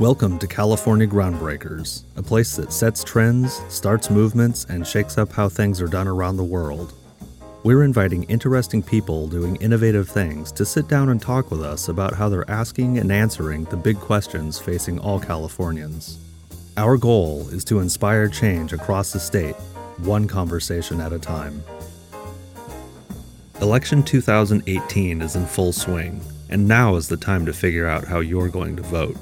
Welcome to California Groundbreakers, a place that sets trends, starts movements, and shakes up how things are done around the world. We're inviting interesting people doing innovative things to sit down and talk with us about how they're asking and answering the big questions facing all Californians. Our goal is to inspire change across the state, one conversation at a time. Election 2018 is in full swing, and now is the time to figure out how you're going to vote.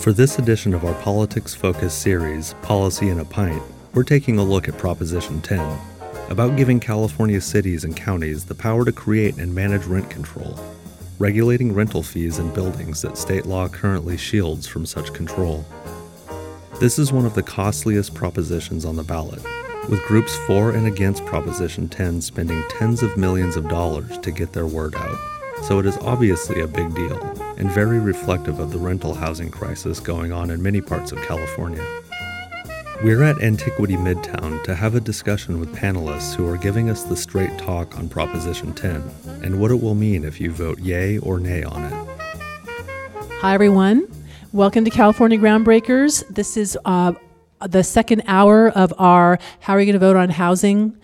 For this edition of our politics focused series, Policy in a Pint, we're taking a look at Proposition 10, about giving California cities and counties the power to create and manage rent control, regulating rental fees in buildings that state law currently shields from such control. This is one of the costliest propositions on the ballot, with groups for and against Proposition 10 spending tens of millions of dollars to get their word out so it is obviously a big deal and very reflective of the rental housing crisis going on in many parts of California. We're at Antiquity Midtown to have a discussion with panelists who are giving us the straight talk on Proposition 10 and what it will mean if you vote yay or nay on it. Hi, everyone. Welcome to California Groundbreakers. This is uh, the second hour of our How Are You Going to Vote on Housing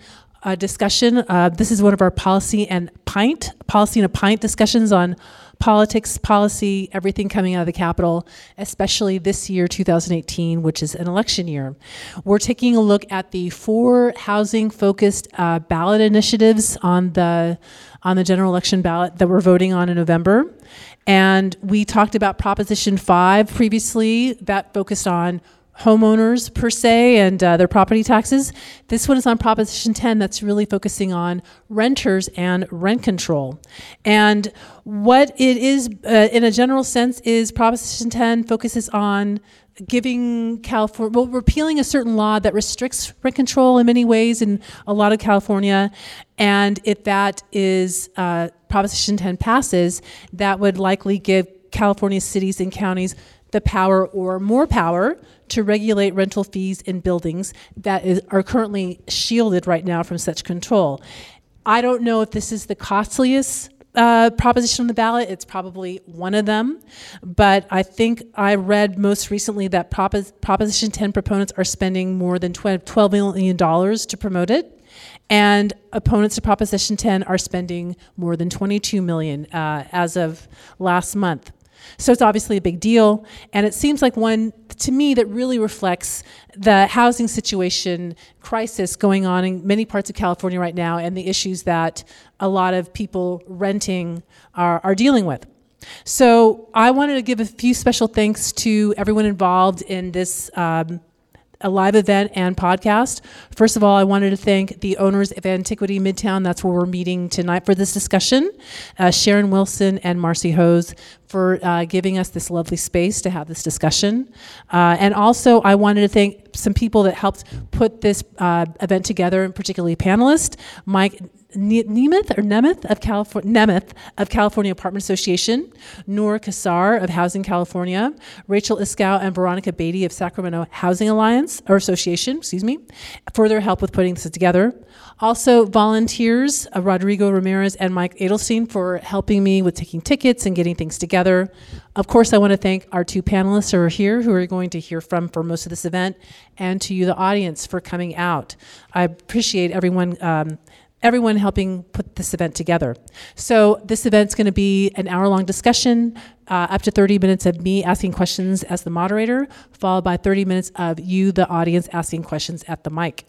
uh, discussion. Uh, this is one of our policy and pint, policy and a pint discussions on politics, policy, everything coming out of the Capitol, especially this year, 2018, which is an election year. We're taking a look at the four housing-focused uh, ballot initiatives on the on the general election ballot that we're voting on in November. And we talked about Proposition 5 previously, that focused on homeowners per se and uh, their property taxes. This one is on Proposition 10 that's really focusing on renters and rent control. And what it is, uh, in a general sense, is Proposition 10 focuses on giving California, well, repealing a certain law that restricts rent control in many ways in a lot of California. And if that is, uh, Proposition 10 passes, that would likely give California cities and counties the power or more power to regulate rental fees in buildings that is, are currently shielded right now from such control. I don't know if this is the costliest uh, proposition on the ballot. It's probably one of them. But I think I read most recently that Propos- Proposition 10 proponents are spending more than $12 million to promote it. And opponents to Proposition 10 are spending more than 22 million uh, as of last month. So it's obviously a big deal. And it seems like one, to me, that really reflects the housing situation crisis going on in many parts of California right now and the issues that a lot of people renting are, are dealing with. So I wanted to give a few special thanks to everyone involved in this um, a live event and podcast. First of all, I wanted to thank the owners of Antiquity Midtown. That's where we're meeting tonight for this discussion. Uh, Sharon Wilson and Marcy Hose for uh, giving us this lovely space to have this discussion. Uh, and also, I wanted to thank some people that helped put this uh, event together, and particularly panelists, Mike Nemeth or Nemeth of California, Nemeth of California Apartment Association, Noor Kassar of Housing California, Rachel Iskow and Veronica Beatty of Sacramento Housing Alliance or Association, excuse me, for their help with putting this together. Also, volunteers uh, Rodrigo Ramirez and Mike Edelstein for helping me with taking tickets and getting things together. Of course, I want to thank our two panelists who are here, who are going to hear from for most of this event, and to you, the audience, for coming out. I appreciate everyone. Um, everyone helping put this event together. So this event's going to be an hour-long discussion, uh, up to 30 minutes of me asking questions as the moderator, followed by 30 minutes of you, the audience, asking questions at the mic.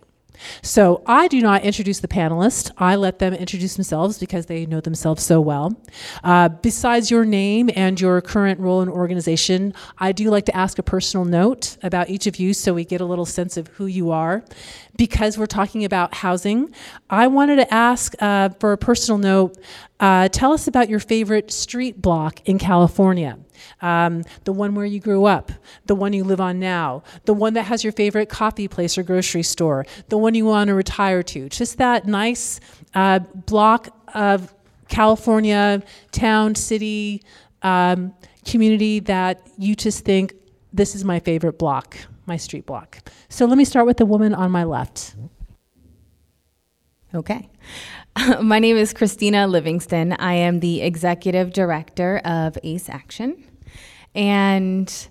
So I do not introduce the panelists. I let them introduce themselves because they know themselves so well. Uh, besides your name and your current role in organization, I do like to ask a personal note about each of you so we get a little sense of who you are. Because we're talking about housing, I wanted to ask uh, for a personal note, uh, tell us about your favorite street block in California um, the one where you grew up, the one you live on now, the one that has your favorite coffee place or grocery store, the one you want to retire to. Just that nice uh, block of California, town, city, um, community that you just think, this is my favorite block, my street block. So let me start with the woman on my left. Okay. My name is Christina Livingston. I am the executive director of ACCE Action. And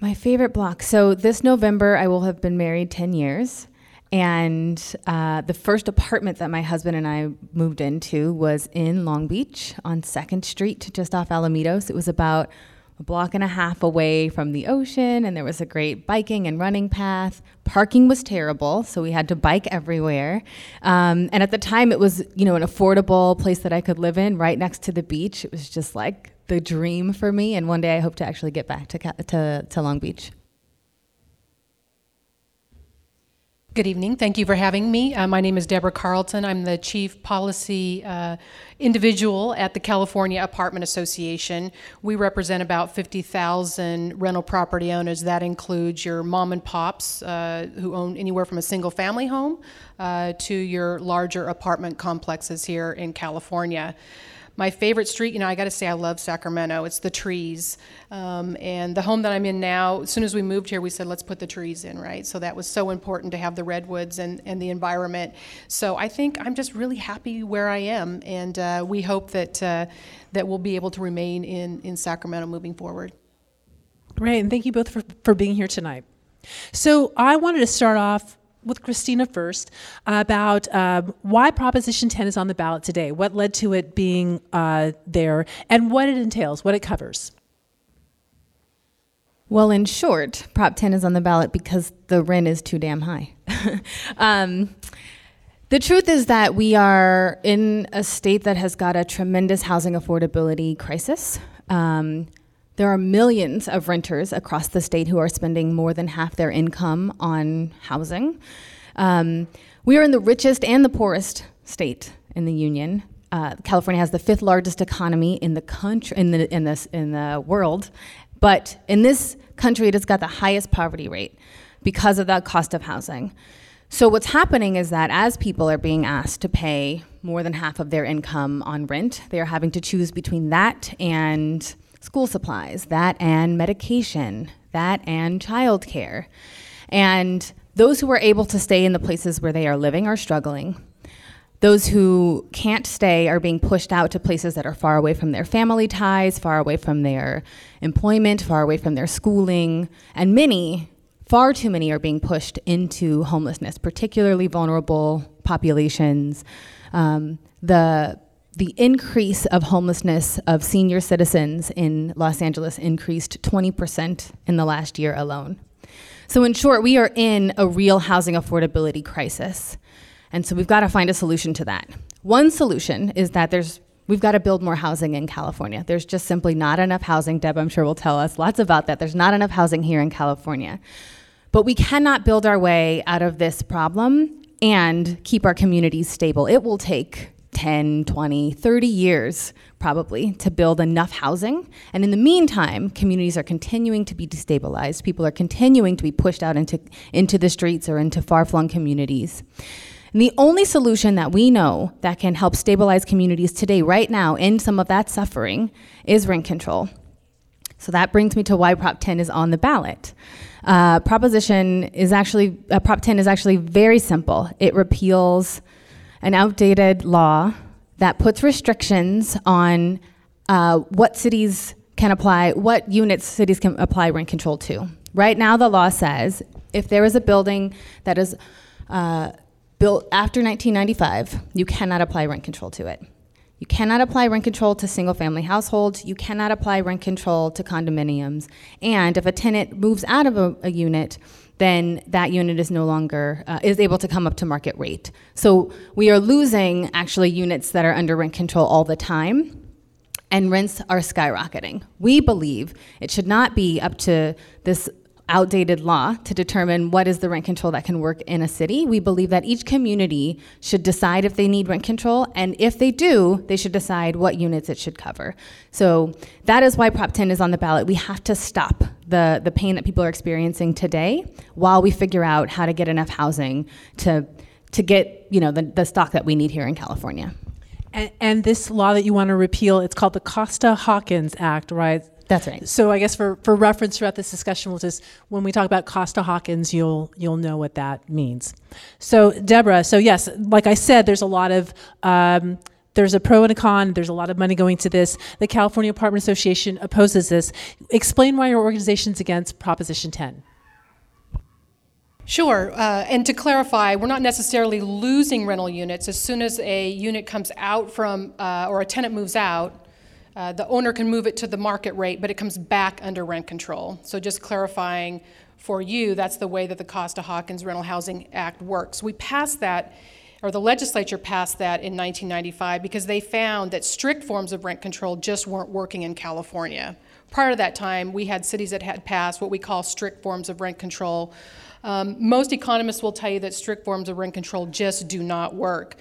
My favorite block. So this November, I will have been married 10 years. And uh, the first apartment that my husband and I moved into was in Long Beach on 2nd Street, just off Alamitos. It was about a block and a half away from the ocean, and there was a great biking and running path. Parking was terrible, so we had to bike everywhere. Um, and at the time, it was you know an affordable place that I could live in, right next to the beach. It was just like the dream for me. And one day, I hope to actually get back to to, to Long Beach. Good evening. Thank you for having me. Uh, my name is Debra Carlton. I'm the Chief Policy uh, Individual at the California Apartment Association. We represent about 50,000 rental property owners. That includes your mom and pops uh, who own anywhere from a single family home uh, to your larger apartment complexes here in California. My favorite street, you know, I got to say, I love Sacramento. It's the trees. Um, and the home that I'm in now, as soon as we moved here, we said, let's put the trees in, right? So that was so important to have the redwoods and, and the environment. So I think I'm just really happy where I am. And uh, we hope that, uh, that we'll be able to remain in, in Sacramento moving forward. Great. And thank you both for, for being here tonight. So I wanted to start off with Christina first about um, why Proposition 10 is on the ballot today, what led to it being uh, there, and what it entails, what it covers. Well, in short, Prop 10 is on the ballot because the rent is too damn high. um, the truth is that we are in a state that has got a tremendous housing affordability crisis. Um, there are millions of renters across the state who are spending more than half their income on housing. Um, we are in the richest and the poorest state in the union. Uh, California has the fifth largest economy in the country in the in this in the world, but in this country, it has got the highest poverty rate because of the cost of housing. So what's happening is that as people are being asked to pay more than half of their income on rent, they are having to choose between that and school supplies, that and medication, that and childcare. And those who are able to stay in the places where they are living are struggling. Those who can't stay are being pushed out to places that are far away from their family ties, far away from their employment, far away from their schooling, and many, far too many, are being pushed into homelessness, particularly vulnerable populations. Um, the the increase of homelessness of senior citizens in Los Angeles increased 20% in the last year alone. So, in short, we are in a real housing affordability crisis. And so we've got to find a solution to that. One solution is that there's we've got to build more housing in California. There's just simply not enough housing. Deb, I'm sure will tell us lots about that. There's not enough housing here in California. But we cannot build our way out of this problem and keep our communities stable. It will take 10, 20, 30 years probably to build enough housing. And in the meantime, communities are continuing to be destabilized. People are continuing to be pushed out into, into the streets or into far flung communities. And the only solution that we know that can help stabilize communities today, right now, in some of that suffering, is rent control. So that brings me to why Prop 10 is on the ballot. Uh, proposition is actually, uh, Prop 10 is actually very simple. It repeals an outdated law that puts restrictions on uh, what cities can apply, what units cities can apply rent control to. Right now, the law says if there is a building that is uh, built after 1995, you cannot apply rent control to it. You cannot apply rent control to single family households. You cannot apply rent control to condominiums. And if a tenant moves out of a, a unit, then that unit is no longer uh, is able to come up to market rate. So we are losing actually units that are under rent control all the time and rents are skyrocketing. We believe it should not be up to this outdated law to determine what is the rent control that can work in a city. We believe that each community should decide if they need rent control, and if they do, they should decide what units it should cover. So that is why Prop 10 is on the ballot. We have to stop the, the pain that people are experiencing today while we figure out how to get enough housing to, to get you know, the, the stock that we need here in California. And, and, this law that you want to repeal, it's called the Costa Hawkins Act, right? That's right. So I guess for, for reference throughout this discussion, we'll just when we talk about Costa Hawkins, you'll you'll know what that means. So Deborah, so yes, like I said, there's a lot of um, there's a pro and a con. There's a lot of money going to this. The California Apartment Association opposes this. Explain why your organization's against Proposition 10. Sure. Uh, and to clarify, we're not necessarily losing rental units. As soon as a unit comes out from, uh, or a tenant moves out, uh, the owner can move it to the market rate, but it comes back under rent control. So just clarifying for you, that's the way that the Costa Hawkins Rental Housing Act works. We passed that, or the legislature passed that in 1995 because they found that strict forms of rent control just weren't working in California. Prior to that time, we had cities that had passed what we call strict forms of rent control. Um, most economists will tell you that strict forms of rent control just do not work.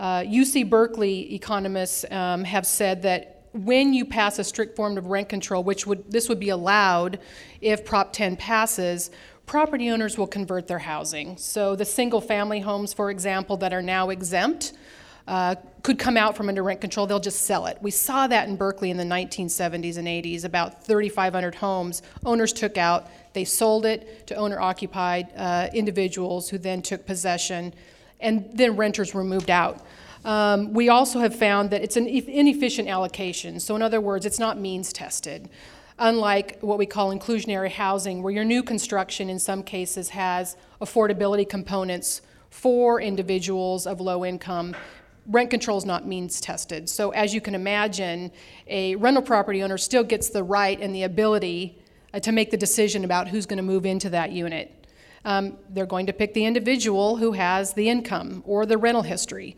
Uh, UC Berkeley economists um, have said that when you pass a strict form of rent control, which would this would be allowed if Prop 10 passes, property owners will convert their housing. So the single family homes, for example, that are now exempt. Uh, could come out from under rent control, they'll just sell it. We saw that in Berkeley in the 1970s and 80s. About 3,500 homes owners took out, they sold it to owner occupied uh, individuals who then took possession, and then renters were moved out. Um, we also have found that it's an inefficient allocation. So, in other words, it's not means tested. Unlike what we call inclusionary housing, where your new construction in some cases has affordability components for individuals of low income, rent control is not means tested. So, as you can imagine, a rental property owner still gets the right and the ability uh, to make the decision about who's going to move into that unit. Um, they're going to pick the individual who has the income or the rental history.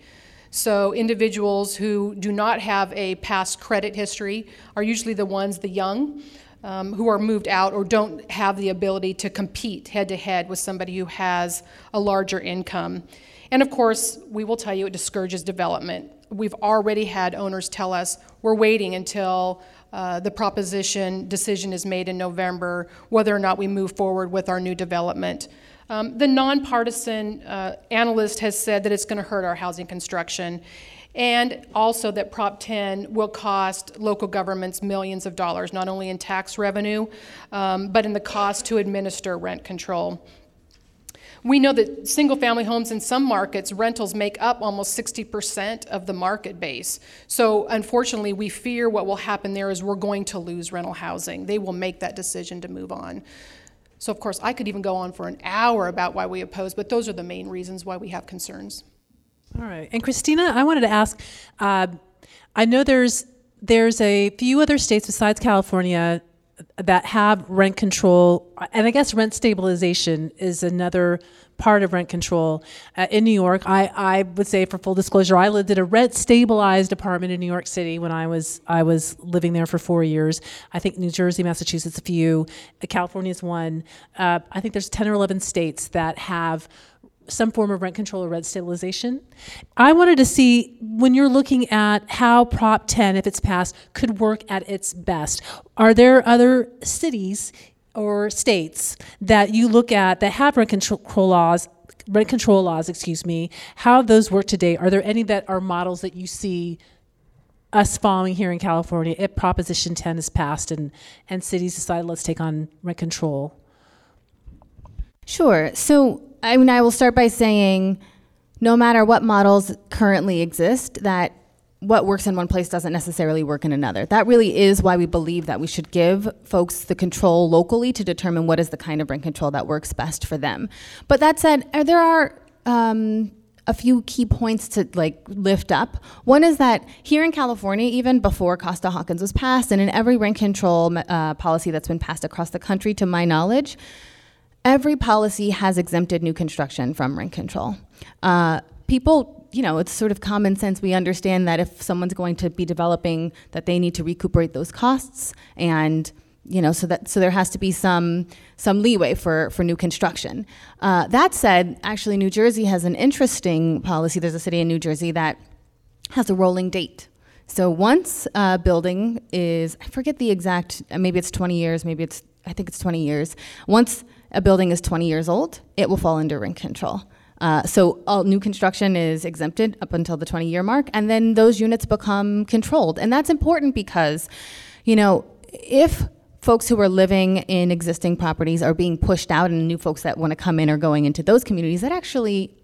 So, individuals who do not have a past credit history are usually the ones, the young, um, who are moved out or don't have the ability to compete head to head with somebody who has a larger income. And of course, we will tell you it discourages development. We've already had owners tell us we're waiting until uh, the proposition decision is made in November, whether or not we move forward with our new development. Um, the nonpartisan uh, analyst has said that it's going to hurt our housing construction, and also that Prop 10 will cost local governments millions of dollars, not only in tax revenue, um, but in the cost to administer rent control. We know that single family homes in some markets, rentals make up almost 60% of the market base. So, unfortunately, we fear what will happen there is we're going to lose rental housing. They will make that decision to move on. So, of course, I could even go on for an hour about why we oppose, but those are the main reasons why we have concerns. All right. And Christina, I wanted to ask uh, I know there's there's a few other states besides California that have rent control, and I guess rent stabilization is another part of rent control. Uh, in New York, I, I would say, for full disclosure, I lived in a rent stabilized apartment in New York City when I was I was living there for four years. I think New Jersey, Massachusetts, a few. California is one. Uh, I think there's ten or eleven states that have some form of rent control or rent stabilization. I wanted to see when you're looking at how Prop 10, if it's passed, could work at its best. Are there other cities or states that you look at that have rent control laws? Rent control laws, excuse me. How those work today? Are there any that are models that you see us following here in California if Proposition 10 is passed and, and cities decide let's take on rent control? Sure. So I mean, I will start by saying no matter what models currently exist, that what works in one place doesn't necessarily work in another. That really is why we believe that we should give folks the control locally to determine what is the kind of rent control that works best for them. But that said, uh, there are um, a few key points to like lift up. One is that here in California, even before Costa Hawkins was passed, and in every rent control uh, policy that's been passed across the country, to my knowledge, every policy has exempted new construction from rent control. Uh, people, you know, it's sort of common sense. We understand that if someone's going to be developing, that they need to recuperate those costs, and you know, so that so there has to be some some leeway for for new construction. Uh, that said, actually, New Jersey has an interesting policy. There's a city in New Jersey that has a rolling date. So once a building is, I forget the exact, maybe it's 20 years, maybe it's, I think it's 20 years. Once a building is 20 years old, it will fall under rent control. Uh, so all new construction is exempted up until the 20 year mark, and then those units become controlled. And that's important because, you know, if folks who are living in existing properties are being pushed out and new folks that want to come in are going into those communities, that actually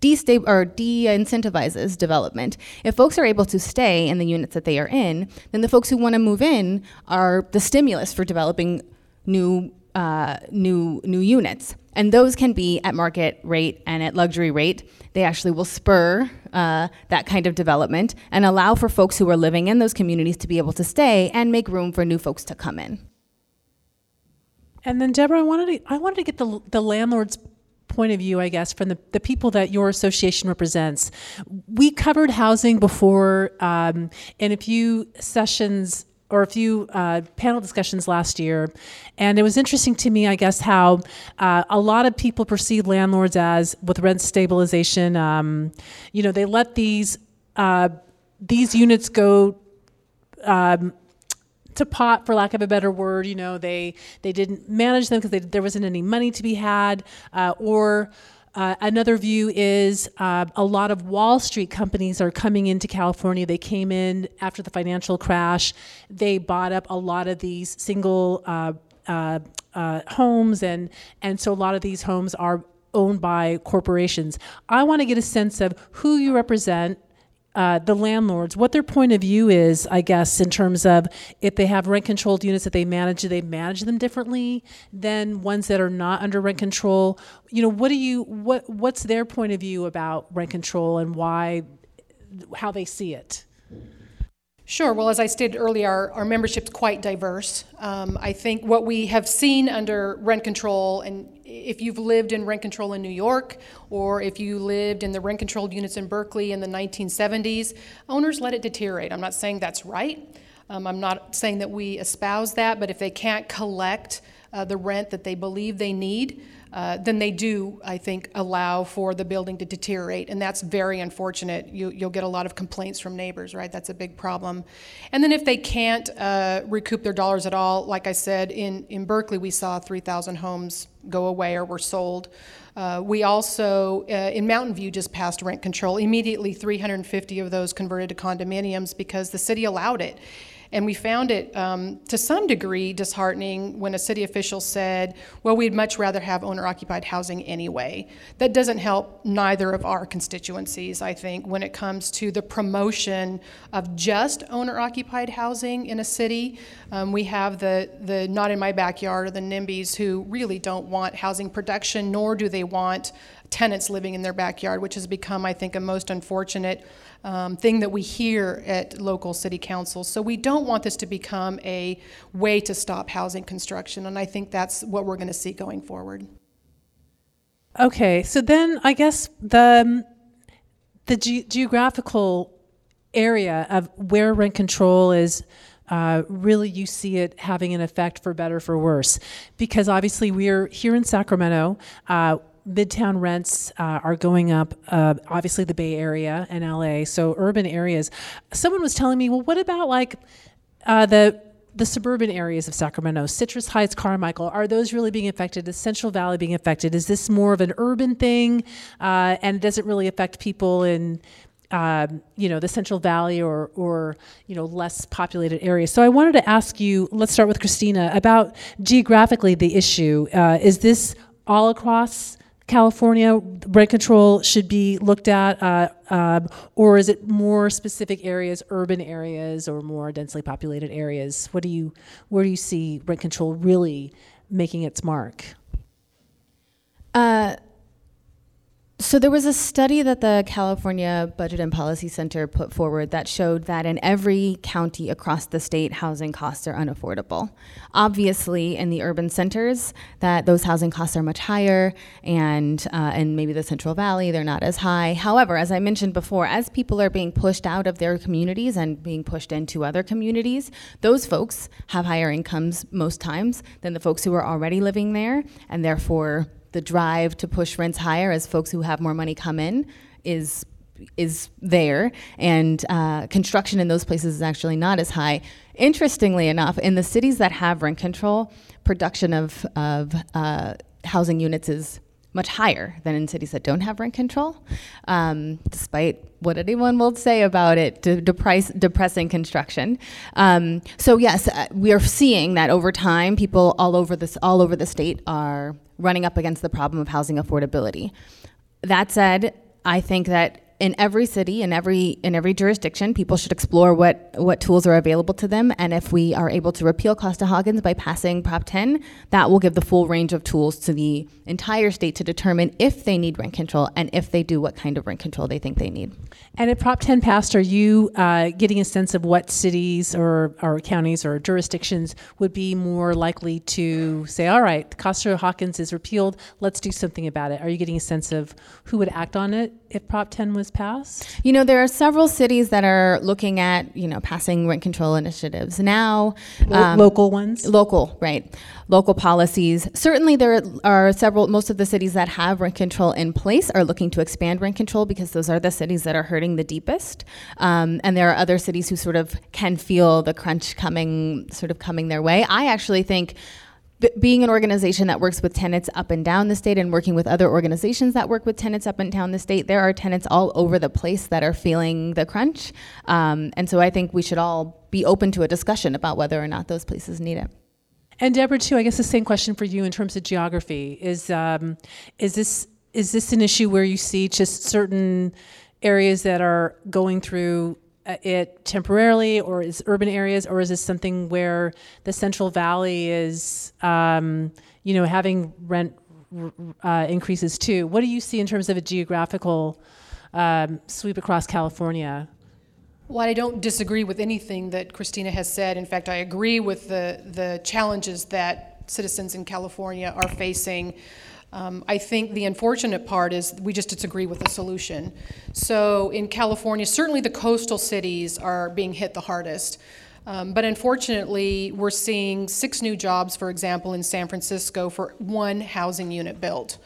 destab- or de-incentivizes development. If folks are able to stay in the units that they are in, then the folks who want to move in are the stimulus for developing new uh, new new units, and those can be at market rate and at luxury rate. They actually will spur uh, that kind of development and allow for folks who are living in those communities to be able to stay and make room for new folks to come in. And then, Deborah, I wanted to, I wanted to get the, the landlord's point of view, I guess, from the, the people that your association represents. We covered housing before um, in a few sessions or a few uh, panel discussions last year, and it was interesting to me, I guess, how uh, a lot of people perceive landlords as with rent stabilization. Um, you know, they let these uh, these units go um, to pot, for lack of a better word. You know, they they didn't manage them because there wasn't any money to be had, uh, or uh, another view is uh, a lot of Wall Street companies are coming into California. They came in after the financial crash. They bought up a lot of these single uh, uh, uh homes, and and so a lot of these homes are owned by corporations. I want to get a sense of who you represent uh, the landlords, what their point of view is, I guess, in terms of if they have rent controlled units that they manage, do they manage them differently than ones that are not under rent control? You know, what do you what what's their point of view about rent control and why how they see it? Sure. Well, as I stated earlier, our, our membership's quite diverse. Um, I think what we have seen under rent control, and if you've lived in rent control in New York, or if you lived in the rent controlled units in Berkeley in the 1970s, owners let it deteriorate. I'm not saying that's right. Um, I'm not saying that we espouse that, but if they can't collect uh, the rent that they believe they need, uh, then they do, I think, allow for the building to deteriorate. And that's very unfortunate. You, will get a lot of complaints from neighbors, right? That's a big problem. And then if they can't uh, recoup their dollars at all, like I said, in, in Berkeley, we saw 3,000 homes go away or were sold. Uh, we also, uh, in Mountain View, just passed rent control. Immediately, 350 of those converted to condominiums because the city allowed it. And we found it um, to some degree disheartening when a city official said, well, we'd much rather have owner occupied housing anyway. That doesn't help neither of our constituencies, I think, when it comes to the promotion of just owner occupied housing in a city. Um, we have the, the Not in My Backyard or the NIMBYs who really don't want housing production, nor do they want tenants living in their backyard, which has become, I think, a most unfortunate um, thing that we hear at local city councils. So we don't want this to become a way to stop housing construction, and I think that's what we're going to see going forward. Okay, so then I guess the the ge- geographical area of where rent control is. Uh, really, you see it having an effect for better for worse, because obviously we're here in Sacramento. Uh, midtown rents uh, are going up uh, obviously the bay area and la so urban areas someone was telling me well what about like uh, the the suburban areas of Sacramento, Citrus Heights, Carmichael, are those really being affected? Is Central Valley being affected? Is this more of an urban thing, uh, and does it really affect people in, um, you know, the Central Valley or or you know less populated areas? So I wanted to ask you. Let's start with Christina about geographically the issue. Uh, is this all across California rent control should be looked at, uh, um, or is it more specific areas, urban areas, or more densely populated areas? What do you, where do you see rent control really making its mark? Uh, so there was a study that the California Budget and Policy Center put forward that showed that in every county across the state, housing costs are unaffordable. Obviously, in the urban centers, that those housing costs are much higher, and uh, and maybe the Central Valley, they're not as high. However, as I mentioned before, as people are being pushed out of their communities and being pushed into other communities, those folks have higher incomes most times than the folks who are already living there, and therefore the drive to push rents higher as folks who have more money come in is is there, and uh, construction in those places is actually not as high. Interestingly enough, in the cities that have rent control, production of of uh, housing units is much higher than in cities that don't have rent control, um, despite what anyone will say about it, de- deprice, depressing construction. Um, so yes, uh, we are seeing that over time, people all over this all over the state are running up against the problem of housing affordability. That said, I think that in every city, in every in every jurisdiction, people should explore what what tools are available to them. And if we are able to repeal Costa-Hawkins by passing Prop 10, that will give the full range of tools to the entire state to determine if they need rent control and if they do, what kind of rent control they think they need. And if Prop 10 passed, are you uh, getting a sense of what cities or, or counties or jurisdictions would be more likely to say, all right, Costa-Hawkins is repealed, let's do something about it? Are you getting a sense of who would act on it if Prop 10 was passed? You know, there are several cities that are looking at, you know, passing rent control initiatives now. Um, local ones? Local, right. Local policies. Certainly, there are several, most of the cities that have rent control in place are looking to expand rent control because those are the cities that are hurting the deepest. Um, and there are other cities who sort of can feel the crunch coming, sort of coming their way. I actually think being an organization that works with tenants up and down the state and working with other organizations that work with tenants up and down the state, there are tenants all over the place that are feeling the crunch. Um, and so I think we should all be open to a discussion about whether or not those places need it. And Deborah, too, I guess the same question for you in terms of geography is um, is this is this an issue where you see just certain areas that are going through it temporarily, or is urban areas, or is this something where the Central Valley is, um, you know, having rent uh, increases too? What do you see in terms of a geographical um, sweep across California? Well, I don't disagree with anything that Christina has said. In fact, I agree with the, the challenges that citizens in California are facing. Um, I think the unfortunate part is we just disagree with the solution. So in California, certainly the coastal cities are being hit the hardest. Um, but unfortunately, we're seeing six new jobs, for example, in San Francisco for one housing unit built.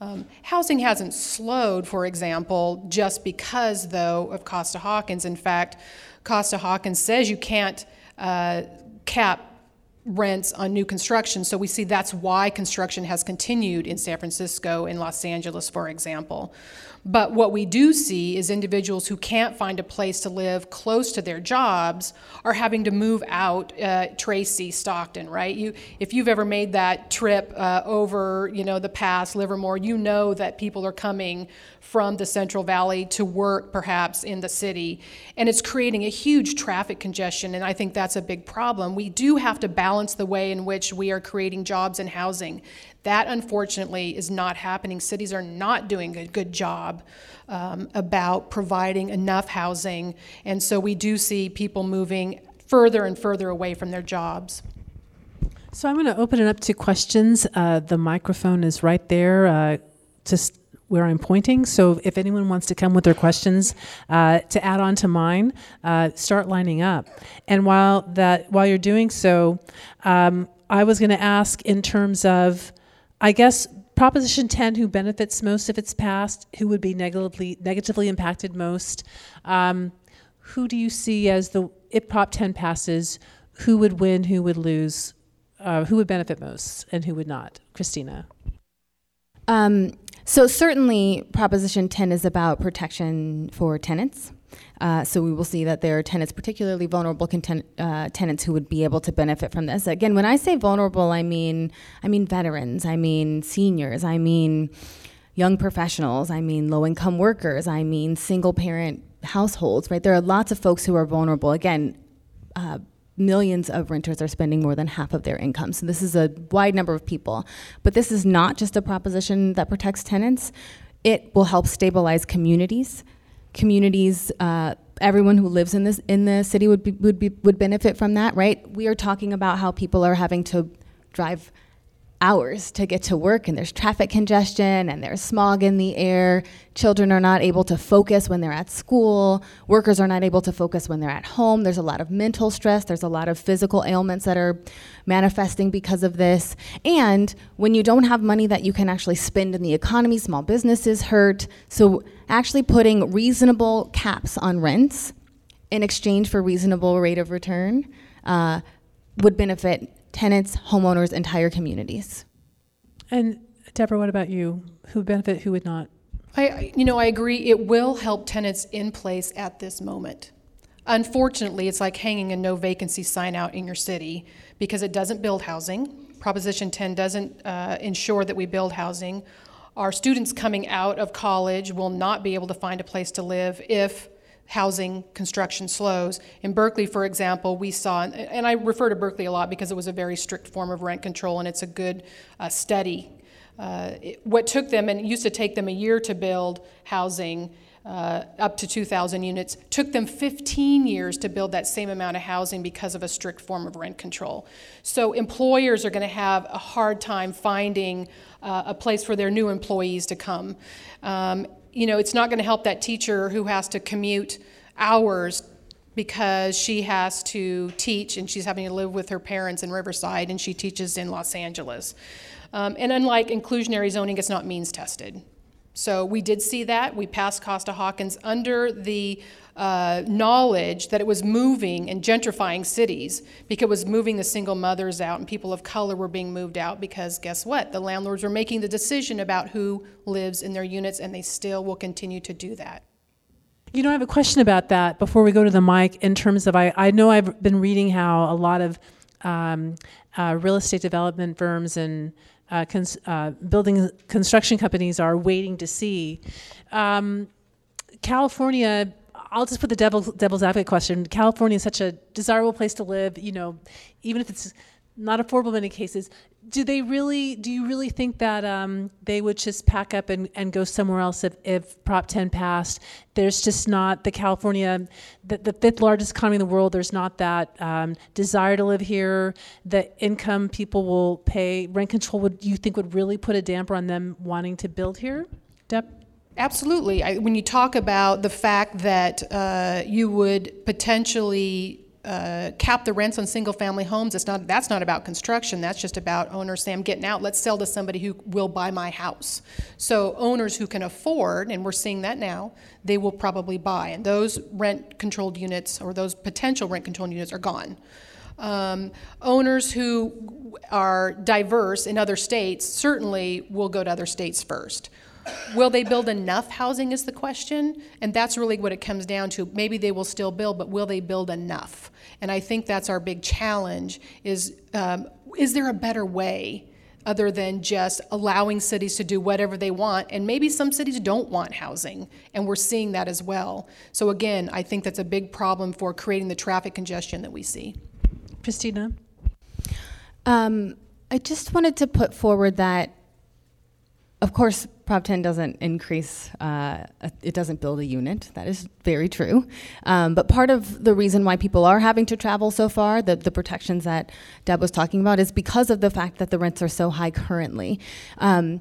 Um, housing hasn't slowed, for example, just because, though, of Costa Hawkins. In fact, Costa Hawkins says you can't uh, cap rents on new construction. So we see that's why construction has continued in San Francisco and Los Angeles, for example. But what we do see is individuals who can't find a place to live close to their jobs are having to move out. Uh, Tracy, Stockton, right? You, if you've ever made that trip uh, over, you know, the pass, Livermore, you know that people are coming from the Central Valley to work, perhaps in the city, and it's creating a huge traffic congestion. And I think that's a big problem. We do have to balance the way in which we are creating jobs and housing. That, unfortunately, is not happening. Cities are not doing a good job um, about providing enough housing, and so we do see people moving further and further away from their jobs. So I'm going to open it up to questions. Uh, the microphone is right there, uh, just where I'm pointing. So if anyone wants to come with their questions uh, to add on to mine, uh, start lining up. And while that while you're doing so, um, I was going to ask in terms of, I guess. Proposition 10, who benefits most if it's passed, who would be negatively negatively impacted most? Um, who do you see as the if Prop 10 passes? Who would win? Who would lose? Uh, who would benefit most and who would not? Christina. Um, so certainly, Proposition 10 is about protection for tenants. Uh, so we will see that there are tenants, particularly vulnerable content, uh, tenants, who would be able to benefit from this. Again, when I say vulnerable, I mean I mean veterans, I mean seniors, I mean young professionals, I mean low-income workers, I mean single-parent households. Right? There are lots of folks who are vulnerable. Again. Uh, millions of renters are spending more than half of their income. So this is a wide number of people. But this is not just a proposition that protects tenants. It will help stabilize communities. Communities, uh, everyone who lives in this in the city would be, would be would benefit from that, right? We are talking about how people are having to drive hours to get to work and there's traffic congestion and there's smog in the air. Children are not able to focus when they're at school. Workers are not able to focus when they're at home. There's a lot of mental stress. There's a lot of physical ailments that are manifesting because of this. And when you don't have money that you can actually spend in the economy, small businesses hurt. So actually putting reasonable caps on rents in exchange for reasonable rate of return uh, would benefit tenants, homeowners, entire communities. And Deborah, what about you? Who would benefit? Who would not? I, you know, I agree. It will help tenants in place at this moment. Unfortunately, it's like hanging a no vacancy sign out in your city because it doesn't build housing. Proposition 10 doesn't uh, ensure that we build housing. our students coming out of college will not be able to find a place to live if housing construction slows. In Berkeley, for example, we saw, and I refer to Berkeley a lot because it was a very strict form of rent control and it's a good uh, study. Uh, it, what took them, and it used to take them a year to build housing, uh, up to 2,000 units. Took them 15 years to build that same amount of housing because of a strict form of rent control. So employers are going to have a hard time finding uh, a place for their new employees to come. Um, you know, it's not going to help that teacher who has to commute hours because she has to teach and she's having to live with her parents in Riverside and she teaches in Los Angeles. Um, and unlike inclusionary zoning, it's not means tested. So we did see that. We passed Costa Hawkins under the uh, knowledge that it was moving and gentrifying cities because it was moving the single mothers out and people of color were being moved out because guess what? The landlords were making the decision about who lives in their units and they still will continue to do that. You know, I have a question about that before we go to the mic in terms of I, I know I've been reading how a lot of um, uh, real estate development firms and uh, cons- uh, building construction companies are waiting to see. Um, California, I'll just put the devil, devil's advocate question. California is such a desirable place to live, you know, even if it's not affordable in many cases. Do they really? Do you really think that um, they would just pack up and, and go somewhere else if, if Prop 10 passed? There's just not the California, the, the fifth largest economy in the world. There's not that um, desire to live here. The income people will pay rent control. Would you think would really put a damper on them wanting to build here, Deb? Absolutely. I, when you talk about the fact that uh, you would potentially uh, cap the rents on single family homes. It's not, that's not about construction. That's just about owners saying, I'm getting out. Let's sell to somebody who will buy my house. So owners who can afford, and we're seeing that now, they will probably buy. And those rent controlled units or those potential rent controlled units are gone. Um, owners who are diverse in other states certainly will go to other states first. Will they build enough housing is the question, and that's really what it comes down to. Maybe they will still build, but will they build enough? And I think that's our big challenge: is um, is there a better way? Other than just allowing cities to do whatever they want. And maybe some cities don't want housing, and we're seeing that as well. So, again, I think that's a big problem for creating the traffic congestion that we see. Christina? Um, I just wanted to put forward that, of course, Prop 10 doesn't increase, uh, it doesn't build a unit. That is very true. Um, but part of the reason why people are having to travel so far, the, the protections that Deb was talking about, is because of the fact that the rents are so high currently. Um,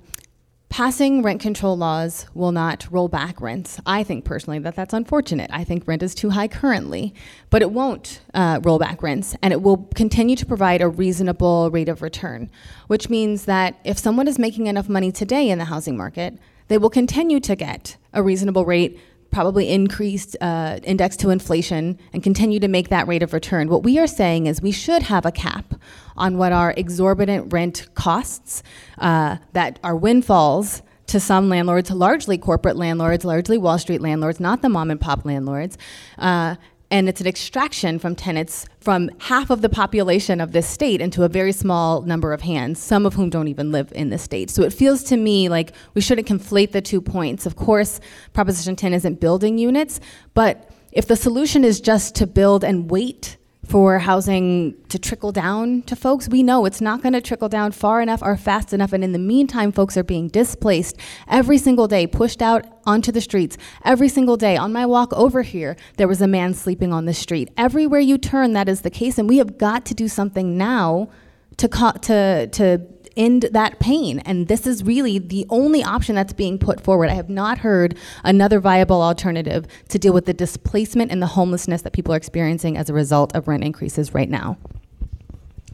Passing rent control laws will not roll back rents. I think personally that that's unfortunate. I think rent is too high currently, but it won't uh, roll back rents, and it will continue to provide a reasonable rate of return, which means that if someone is making enough money today in the housing market, they will continue to get a reasonable rate probably increased uh, index to inflation and continue to make that rate of return. What we are saying is we should have a cap on what our exorbitant rent costs, uh, that are windfalls to some landlords, largely corporate landlords, largely Wall Street landlords, not the mom and pop landlords. Uh, and it's an extraction from tenants from half of the population of this state into a very small number of hands, some of whom don't even live in the state. So it feels to me like we shouldn't conflate the two points. Of course, Proposition 10 isn't building units, but if the solution is just to build and wait for housing to trickle down to folks. We know it's not going to trickle down far enough or fast enough. And in the meantime, folks are being displaced every single day, pushed out onto the streets. Every single day. On my walk over here, there was a man sleeping on the street. Everywhere you turn, that is the case. And we have got to do something now to, co- to, to end that pain. And this is really the only option that's being put forward. I have not heard another viable alternative to deal with the displacement and the homelessness that people are experiencing as a result of rent increases right now.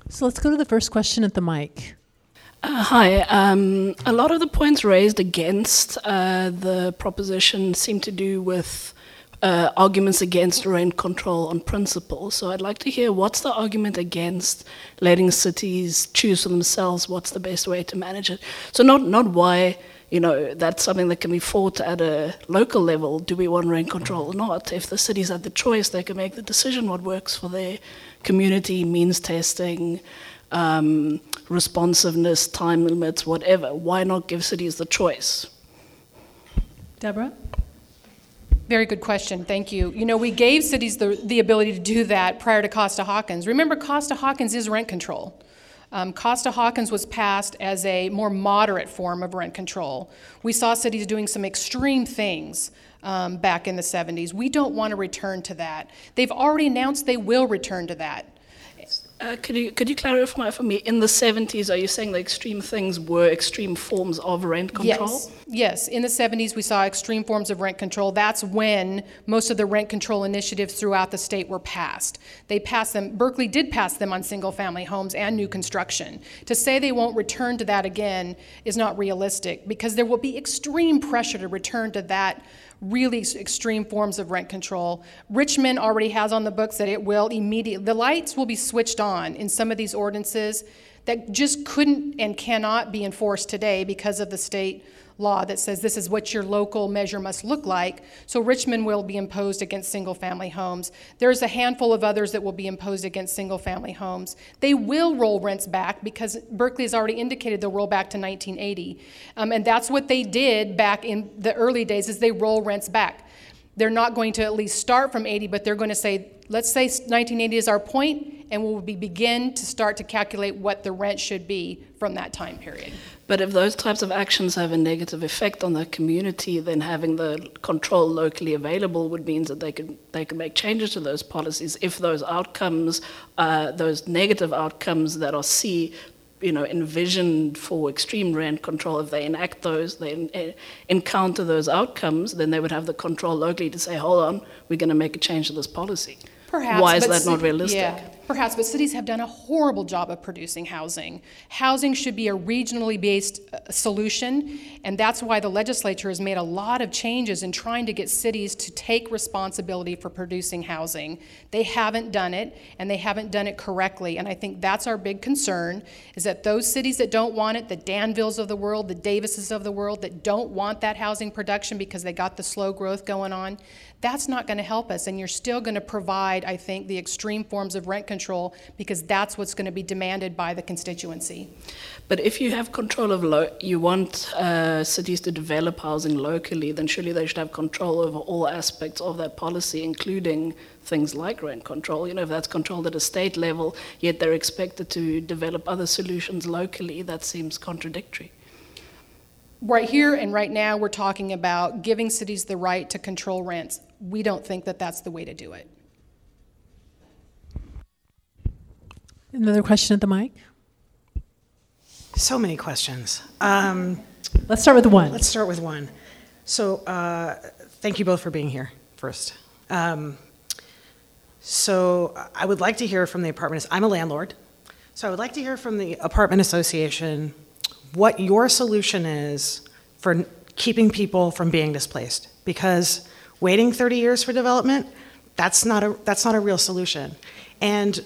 So let's go to the first question at the mic. Uh, hi. Um, a lot of the points raised against uh, the proposition seem to do with uh, arguments against rent control on principle. So I'd like to hear what's the argument against letting cities choose for themselves what's the best way to manage it. So not not why you know that's something that can be fought at a local level. Do we want rent control or not? If the cities had the choice, they can make the decision what works for their community, means testing. um, responsiveness, time limits, whatever. Why not give cities the choice? Deborah? Very good question. Thank you. You know, we gave cities the, the ability to do that prior to Costa Hawkins. Remember, Costa Hawkins is rent control. Um, Costa Hawkins was passed as a more moderate form of rent control. We saw cities doing some extreme things um, back in the 70s. We don't want to return to that. They've already announced they will return to that. Uh, could you could you clarify for me? In the seventies, are you saying the extreme things were extreme forms of rent control? Yes, yes. In the seventies, we saw extreme forms of rent control. That's when most of the rent control initiatives throughout the state were passed. They passed them. Berkeley did pass them on single-family homes and new construction. To say they won't return to that again is not realistic because there will be extreme pressure to return to that really extreme forms of rent control. Richmond already has on the books that it will immediately, the lights will be switched on in some of these ordinances that just couldn't and cannot be enforced today because of the state law that says this is what your local measure must look like. So Richmond will be imposed against single family homes. There's a handful of others that will be imposed against single family homes. They will roll rents back because Berkeley has already indicated they'll roll back to 1980. Um, and that's what they did back in the early days is they roll rents back. They're not going to at least start from 80, but they're going to say, let's say 1980 is our point, and we'll be begin to start to calculate what the rent should be from that time period. But if those types of actions have a negative effect on the community, then having the control locally available would mean that they could they could make changes to those policies if those outcomes, uh, those negative outcomes that are see you know, envisioned for extreme rent control, if they enact those, they uh, encounter those outcomes, then they would have the control locally to say, hold on, we're going to make a change to this policy. Perhaps. Why is that not realistic? Yeah, perhaps, but cities have done a horrible job of producing housing. Housing should be a regionally based uh, solution, and that's why the legislature has made a lot of changes in trying to get cities to take responsibility for producing housing. They haven't done it, and they haven't done it correctly, and I think that's our big concern, is that those cities that don't want it, the Danvilles of the world, the Davises of the world, that don't want that housing production because they got the slow growth going on, that's not going to help us, and you're still going to provide, I think, the extreme forms of rent control because that's what's going to be demanded by the constituency. But if you have control of, lo- you want uh, cities to develop housing locally, then surely they should have control over all aspects of that policy, including things like rent control. You know, if that's controlled at a state level, yet they're expected to develop other solutions locally, that seems contradictory right here and right now, we're talking about giving cities the right to control rents. We don't think that that's the way to do it. Another question at the mic? So many questions. Um, let's start with one. Let's start with one. So, uh, thank you both for being here first. Um, so, I would like to hear from the apartment. I'm a landlord, so I would like to hear from the apartment association what your solution is for keeping people from being displaced. Because waiting 30 years for development, that's not a, that's not a real solution. And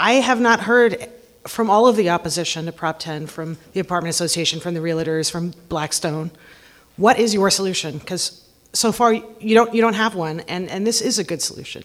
I have not heard from all of the opposition to Prop 10, from the Apartment Association, from the realtors, from Blackstone, what is your solution? Because so far you don't, you don't have one, and, and this is a good solution.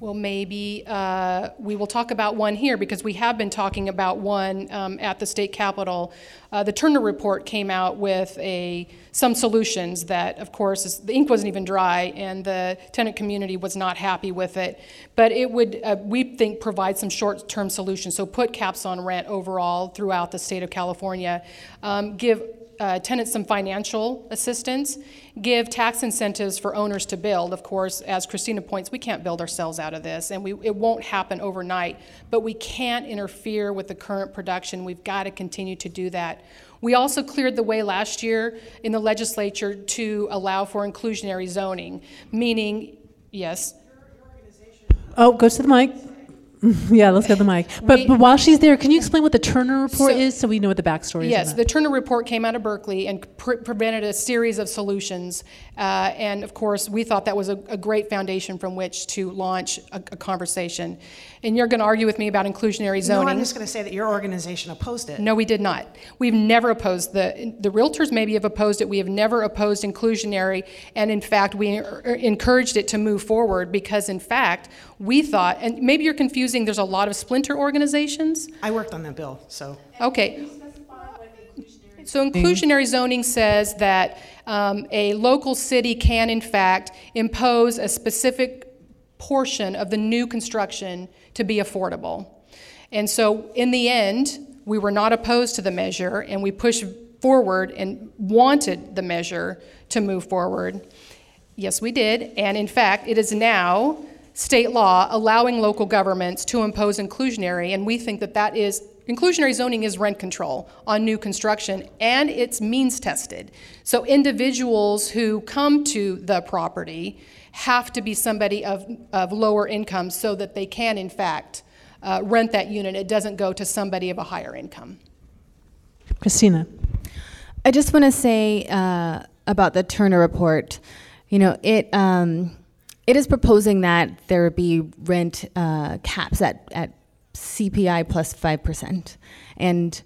Well, maybe uh, we will talk about one here because we have been talking about one um, at the state capitol. Uh, the Terner report came out with a some solutions that, of course, is, the ink wasn't even dry, and the tenant community was not happy with it. But it would, uh, we think, provide some short-term solutions. So put caps on rent overall throughout the state of California, um, give uh, tenants some financial assistance, give tax incentives for owners to build. Of course, as Christina points, we can't build ourselves out of this, and we, it won't happen overnight, but we can't interfere with the current production. We've got to continue to do that. We also cleared the way last year in the legislature to allow for inclusionary zoning, meaning, yes. Oh, go to the mic. yeah, let's get the mic. But, we, but while she's there, can you explain what the Terner report so, is so we know what the backstory is? Yes, the Terner report came out of Berkeley and pre- presented a series of solutions. Uh, and of course, we thought that was a, a great foundation from which to launch a, a conversation. And you're going to argue with me about inclusionary zoning. No, I'm just going to say that your organization opposed it. No, we did not. We've never opposed the the realtors. Maybe have opposed it. We have never opposed inclusionary, and in fact, we encouraged it to move forward because, in fact, we thought, and maybe you're confusing. There's a lot of splinter organizations. I worked on that bill, so. Okay. So inclusionary zoning says that um, a local city can in fact impose a specific portion of the new construction to be affordable. And so in the end, we were not opposed to the measure and we pushed forward and wanted the measure to move forward. Yes, we did. And in fact, it is now state law allowing local governments to impose inclusionary, and we think that that is inclusionary zoning is rent control on new construction and it's means tested. So individuals who come to the property have to be somebody of, of lower income so that they can, in fact, uh, rent that unit. It doesn't go to somebody of a higher income. Christina. I just want to say uh, about the Terner report. You know, it um, it is proposing that there be rent uh, caps at, at CPI plus five percent, and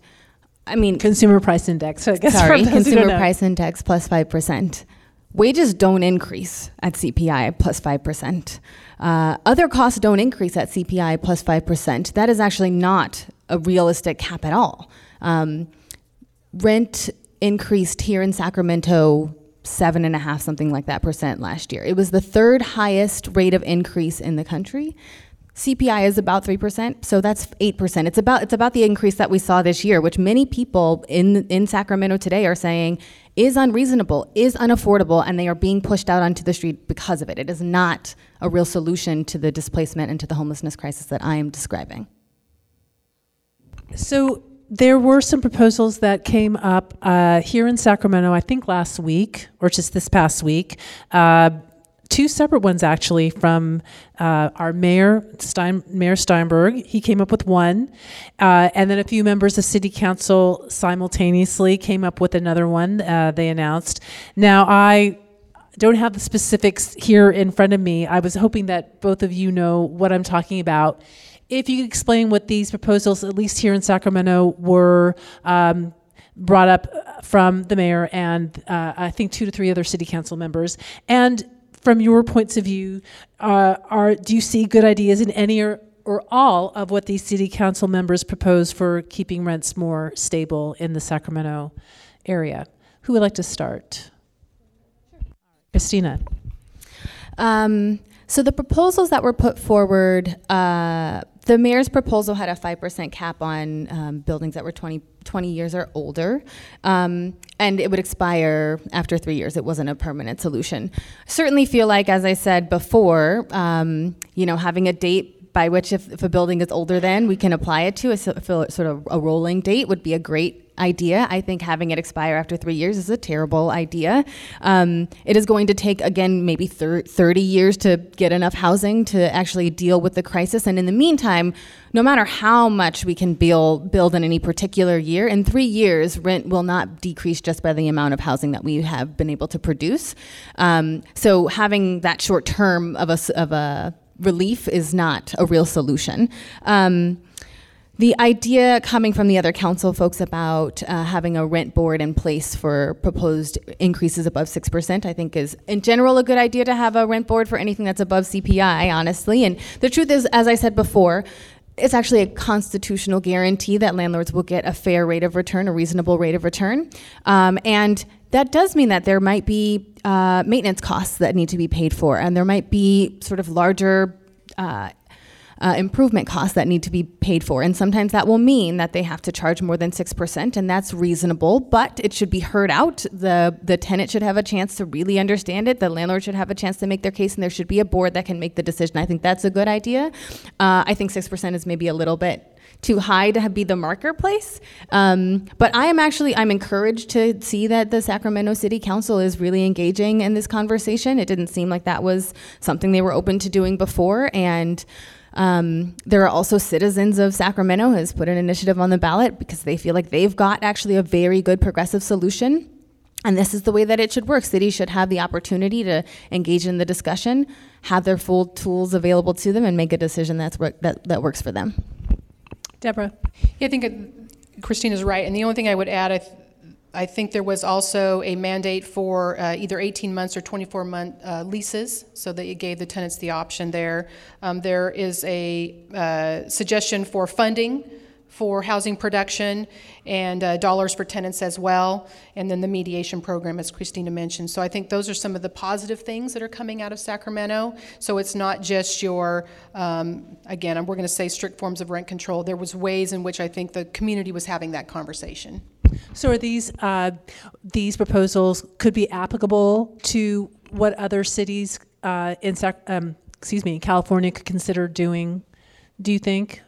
I mean consumer price index. I guess sorry, consumer price index plus five percent. Wages don't increase at CPI plus 5%. Uh, other costs don't increase at CPI plus 5%. That is actually not a realistic cap at all. Um, rent increased here in Sacramento seven and a half, something like that percent last year. It was the third highest rate of increase in the country. CPI is about 3%, so that's 8%. It's about it's about the increase that we saw this year, which many people in in Sacramento today are saying is unreasonable, is unaffordable, and they are being pushed out onto the street because of it. It is not a real solution to the displacement and to the homelessness crisis that I am describing. So there were some proposals that came up uh, here in Sacramento, I think last week or just this past week. Uh, two separate ones actually from uh, our mayor, Stein, Mayor Steinberg. He came up with one, uh, and then a few members of City Council simultaneously came up with another one. Uh, they announced. Now I don't have the specifics here in front of me. I was hoping that both of you know what I'm talking about. If you could explain what these proposals, at least here in Sacramento, were. Um, brought up from the mayor and uh, I think two to three other city council members. And from your points of view, uh, are do you see good ideas in any or, or all of what these city council members propose for keeping rents more stable in the Sacramento area? Who would like to start? Christina. Um, so the proposals that were put forward, uh, the mayor's proposal had a 5% cap on um, buildings that were 20, 20 years or older, um, and it would expire after three years. It wasn't a permanent solution. Certainly feel like, as I said before, um, you know, having a date by which if, if, a building is older than we can apply it to a sort of a rolling date would be a great idea. I think having it expire after three years is a terrible idea. Um, it is going to take, again, maybe thir- 30 years to get enough housing to actually deal with the crisis. And in the meantime, no matter how much we can build, build in any particular year, in three years, rent will not decrease just by the amount of housing that we have been able to produce. Um, so having that short term of a, of a relief is not a real solution. Um, the idea coming from the other council folks about uh, having a rent board in place for proposed increases above 6%, I think is in general a good idea to have a rent board for anything that's above CPI, honestly. And the truth is, as I said before, it's actually a constitutional guarantee that landlords will get a fair rate of return, a reasonable rate of return. Um, and that does mean that there might be uh, maintenance costs that need to be paid for, and there might be sort of larger uh, uh, improvement costs that need to be paid for. And sometimes that will mean that they have to charge more than 6%, and that's reasonable, but it should be heard out. The, the tenant should have a chance to really understand it. The landlord should have a chance to make their case, and there should be a board that can make the decision. I think that's a good idea. Uh, I think 6% is maybe a little bit too high to be the marker place. Um, but I am actually I'm encouraged to see that the Sacramento City Council is really engaging in this conversation. It didn't seem like that was something they were open to doing before, and um, there are also citizens of Sacramento who has put an initiative on the ballot because they feel like they've got actually a very good progressive solution. And this is the way that it should work. Cities should have the opportunity to engage in the discussion, have their full tools available to them, and make a decision that's work, that, that works for them. Deborah. Yeah, I think it, Christina's right. And the only thing I would add, I th- I think there was also a mandate for uh, either 18 months or 24 month uh, leases, so that it gave the tenants the option there. Um, there is a uh, suggestion for funding for housing production and uh, dollars for tenants as well, and then the mediation program, as Christina mentioned. So I think those are some of the positive things that are coming out of Sacramento. So it's not just your, um, again, we're going to say strict forms of rent control. There was ways in which I think the community was having that conversation. So are these uh, these proposals could be applicable to what other cities uh, in Sac- um, excuse me California could consider doing? Do you think?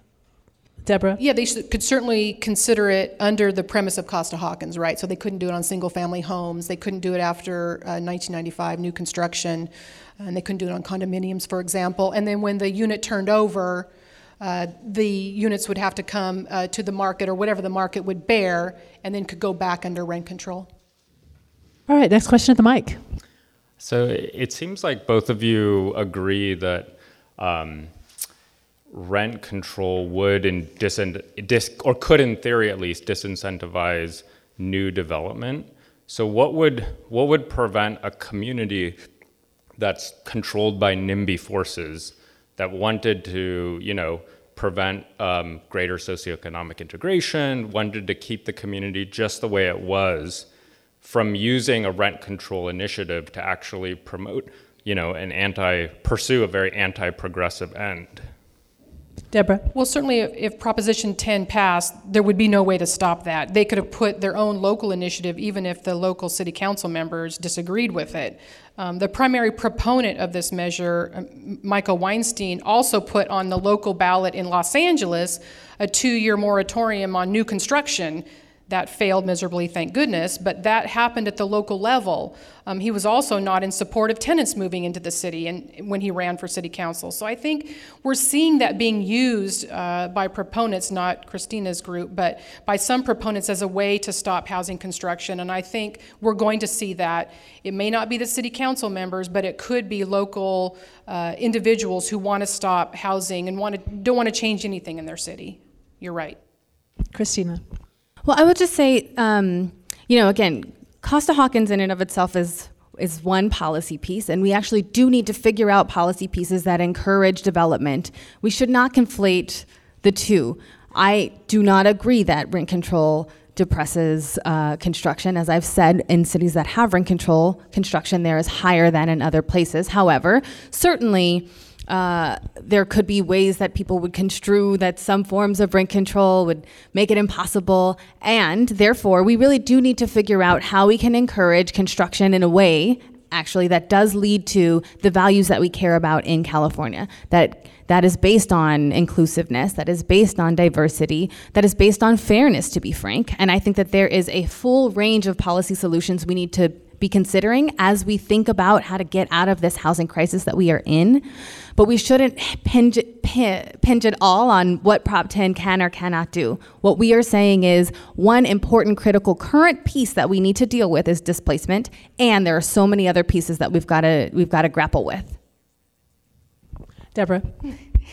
Deborah? Yeah, they should, could certainly consider it under the premise of Costa Hawkins, right? So they couldn't do it on single family homes. They couldn't do it after uh, 1995, new construction. And they couldn't do it on condominiums, for example. And then when the unit turned over, uh, the units would have to come uh, to the market or whatever the market would bear and then could go back under rent control. All right, next question at the mic. So it seems like both of you agree that um, rent control would in dis, dis or could in theory at least disincentivize new development. So what would what would prevent a community that's controlled by NIMBY forces that wanted to, you know, prevent um, greater socioeconomic integration, wanted to keep the community just the way it was, from using a rent control initiative to actually promote, you know, an anti pursue a very anti-progressive end. Deborah? Well, certainly if, if, Proposition 10 passed, there would be no way to stop that. They could have put their own local initiative, even if the local city council members disagreed with it. Um, the primary proponent of this measure, um, Michael Weinstein, also put on the local ballot in Los Angeles a two year moratorium on new construction that failed miserably, thank goodness, but that happened at the local level. Um, he was also not in support of tenants moving into the city and when he ran for city council. So I think we're seeing that being used uh, by proponents, not Christina's group, but by some proponents as a way to stop housing construction. And I think we're going to see that. It may not be the city council members, but it could be local uh, individuals who want to stop housing and want to, don't want to change anything in their city. You're right. Christina. Well, I would just say, um, you know, again, Costa Hawkins in and of itself is is one policy piece, and we actually do need to figure out policy pieces that encourage development. We should not conflate the two. I do not agree that rent control depresses uh, construction. As I've said, in cities that have rent control, construction there is higher than in other places. However, certainly uh, there could be ways that people would construe that some forms of rent control would make it impossible. And therefore, we really do need to figure out how we can encourage construction in a way, actually, that does lead to the values that we care about in California. That that is based on inclusiveness, that is based on diversity, that is based on fairness, to be frank. And I think that there is a full range of policy solutions we need to be considering as we think about how to get out of this housing crisis that we are in. But we shouldn't pinch pinch it all on what Prop 10 can or cannot do. What we are saying is one important critical current piece that we need to deal with is displacement, and there are so many other pieces that we've got to we've got to grapple with. Deborah.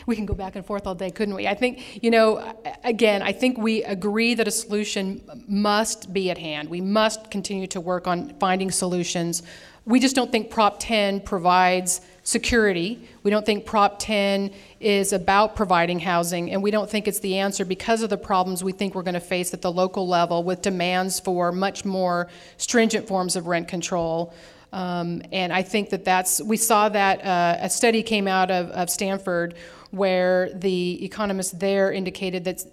We can go back and forth all day, couldn't we? I think, you know, again, I think we agree that a solution must be at hand. We must continue to work on finding solutions. We just don't think Prop 10 provides security. We don't think Prop 10 is about providing housing, and we don't think it's the answer because of the problems we think we're going to face at the local level with demands for much more stringent forms of rent control. Um, and I think that that's, we saw that uh, a study came out of, of Stanford where the economists there indicated that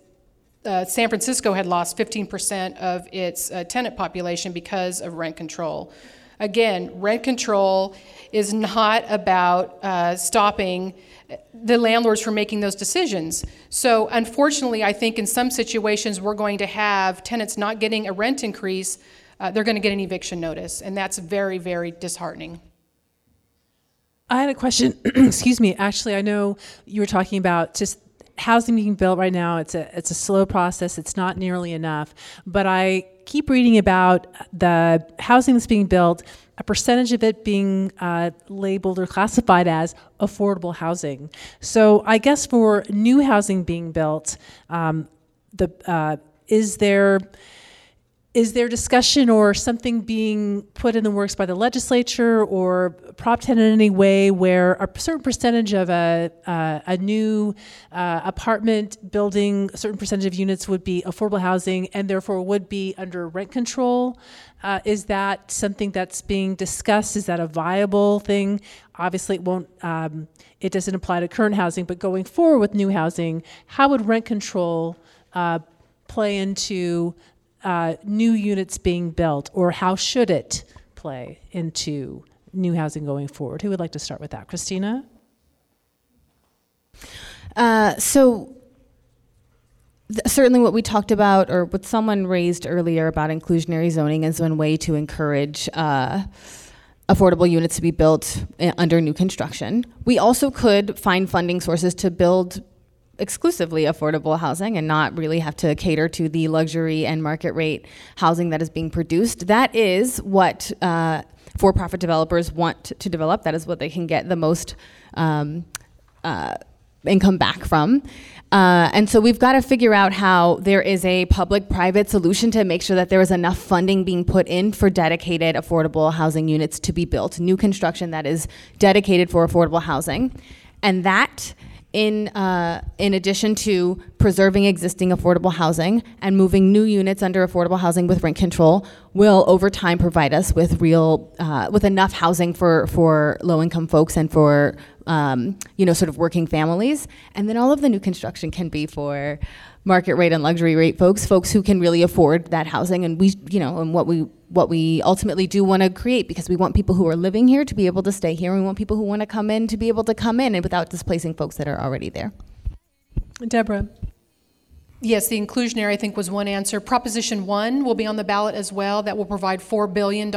uh, San Francisco had lost 15% of its uh, tenant population because of rent control. Again, rent control is not about uh, stopping the landlords from making those decisions. So, unfortunately, I think in some situations we're going to have tenants not getting a rent increase, uh, they're going to get an eviction notice, and that's very, very disheartening. I had a question. Excuse me. Actually, I know you were talking about just housing being built right now. It's a it's a slow process. It's not nearly enough. But I keep reading about the housing that's being built. A percentage of it being uh, labeled or classified as affordable housing. So I guess for new housing being built, um, the uh, is there is there discussion or something being put in the works by the legislature or Prop 10 in any way where a certain percentage of a, uh, a new uh, apartment building, a certain percentage of units would be affordable housing and therefore would be under rent control? Uh, is that something that's being discussed? Is that a viable thing? Obviously, it won't. Um, it doesn't apply to current housing, but going forward with new housing, how would rent control uh, play into uh, new units being built, or how should it play into new housing going forward? Who would like to start with that? Christina? Uh, so, th- certainly what we talked about, or what someone raised earlier about inclusionary zoning, is one way to encourage. Uh, affordable units to be built uh, under new construction. We also could find funding sources to build exclusively affordable housing and not really have to cater to the luxury and market rate housing that is being produced. That is what uh, for profit developers want to develop. That is what they can get the most um, uh, income back from. Uh, and so we've got to figure out how there is a public private solution to make sure that there is enough funding being put in for dedicated affordable housing units to be built, new construction that is dedicated for affordable housing. And that in, uh, in addition to preserving existing affordable housing and moving new units under affordable housing with rent control, will over time provide us with real, uh, with enough housing for, for low income folks and for, um, you know, sort of working families. And then all of the new construction can be for market rate and luxury rate folks, folks who can really afford that housing. And we, you know, and what we what we ultimately do want to create because we want people who are living here to be able to stay here. We want people who want to come in to be able to come in and without displacing folks that are already there. Deborah. Yes, the inclusionary, I think, was one answer. Proposition 1 will be on the ballot as well. That will provide $4 billion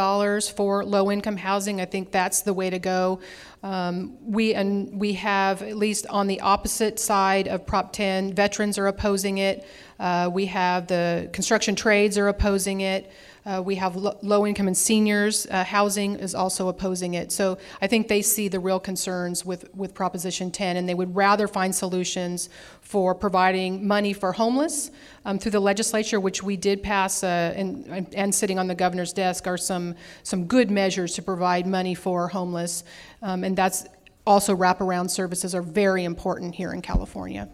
for low income housing. I think that's the way to go. Um, we, and we have, at least on the opposite side of Prop 10, veterans are opposing it. Uh, we have the construction trades are opposing it. Uh, we have lo- low income and seniors uh, housing is also opposing it. So I think they see the real concerns with, with Proposition 10, and they would rather find solutions for providing money for homeless um, through the legislature, which we did pass, uh, and, and sitting on the governor's desk are some, some good measures to provide money for homeless. Um, and that's also wraparound services are very important here in California.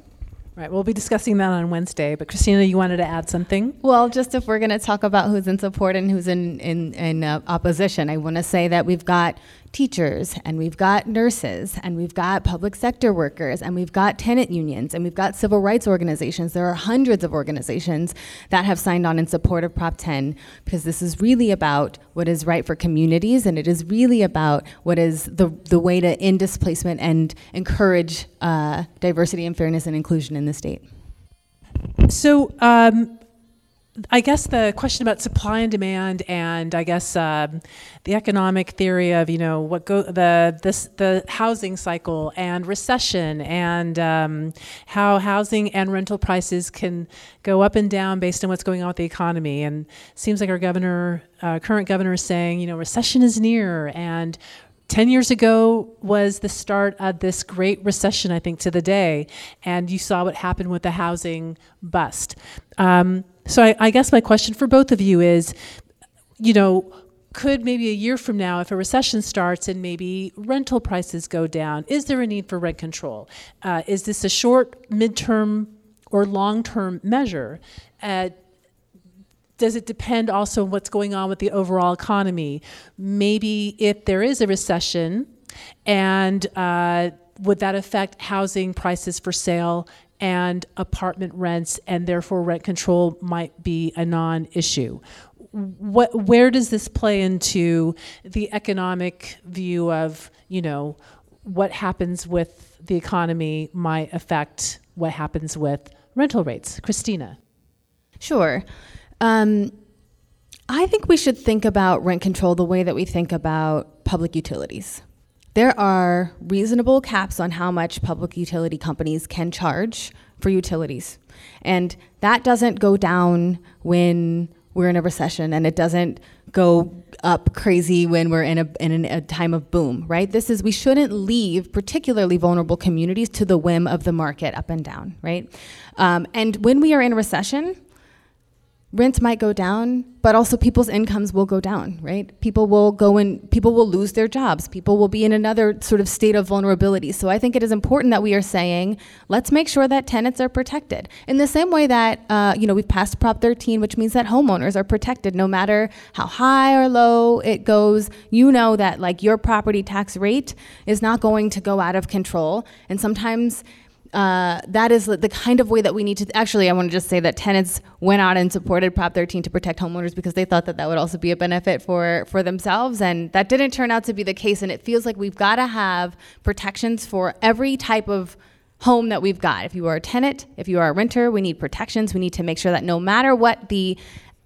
Right, we'll be discussing that on Wednesday. But Christina, you wanted to add something? Well, just if we're going to talk about who's in support and who's in in, in uh, opposition, I want to say that we've got teachers and we've got nurses and we've got public sector workers and we've got tenant unions and we've got civil rights organizations. There are hundreds of organizations that have signed on in support of Prop 10 because this is really about what is right for communities and it is really about what is the, the way to end displacement and encourage uh, diversity and fairness and inclusion in the state. So, um, I guess the question about supply and demand, and I guess um, the economic theory of you know what go the this the housing cycle and recession and um, how housing and rental prices can go up and down based on what's going on with the economy. And seems like our governor, uh, current governor, is saying you know recession is near and 10 years ago was the start of this great recession, I think, to the day. And you saw what happened with the housing bust. Um, so I, I guess my question for both of you is, you know, could maybe a year from now, if a recession starts and maybe rental prices go down, is there a need for rent control? Uh, is this a short, midterm, or long term measure? Uh, does it depend also on what's going on with the overall economy? Maybe if there is a recession, and uh, would that affect housing prices for sale and apartment rents, and therefore rent control might be a non issue. What, where does this play into the economic view of, you know, what happens with the economy might affect what happens with rental rates? Christina. Sure. Um, I think we should think about rent control the way that we think about public utilities. There are reasonable caps on how much public utility companies can charge for utilities. And that doesn't go down when we're in a recession and it doesn't go up crazy when we're in a, in a time of boom, right? This is, we shouldn't leave particularly vulnerable communities to the whim of the market up and down, right? Um, and when we are in recession, rents might go down, but also people's incomes will go down, right? People will go and people will lose their jobs. People will be in another sort of state of vulnerability. So I think it is important that we are saying, let's make sure that tenants are protected. In the same way that, uh, you know, we've passed Prop 13, which means that homeowners are protected no matter how high or low it goes. You know that like your property tax rate is not going to go out of control. And sometimes uh, that is the kind of way that we need to. Actually, I want to just say that tenants went out and supported Prop 13 to protect homeowners because they thought that that would also be a benefit for for themselves, and that didn't turn out to be the case. And it feels like we've got to have protections for every type of home that we've got. If you are a tenant, if you are a renter, we need protections. We need to make sure that no matter what the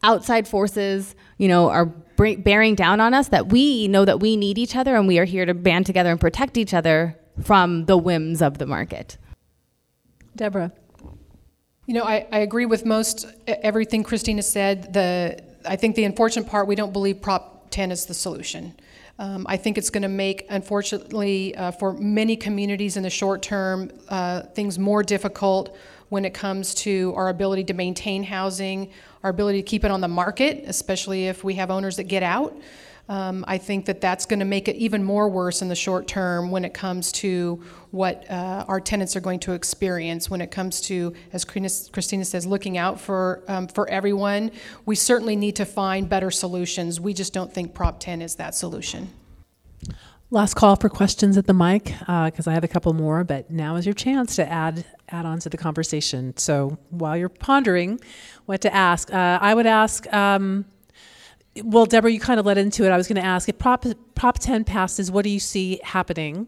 outside forces, you know, are bearing down on us, that we know that we need each other and we are here to band together and protect each other from the whims of the market. Deborah. You know, I, I agree with most everything Christina said. The I think the unfortunate part, we don't believe Prop 10 is the solution. Um, I think it's going to make, unfortunately, uh, for many communities in the short term, uh, things more difficult when it comes to our ability to maintain housing, our ability to keep it on the market, especially if we have owners that get out. Um, I think that that's going to make it even more worse in the short term when it comes to what uh, our tenants are going to experience. When it comes to, as Christina says, looking out for um, for everyone, we certainly need to find better solutions. We just don't think Prop 10 is that solution. Last call for questions at the mic because uh, I have a couple more, but now is your chance to add add on to the conversation. So while you're pondering what to ask, uh, I would ask. Um, well, Deborah, you kind of led into it. I was going to ask if Prop, Prop 10 passes, what do you see happening?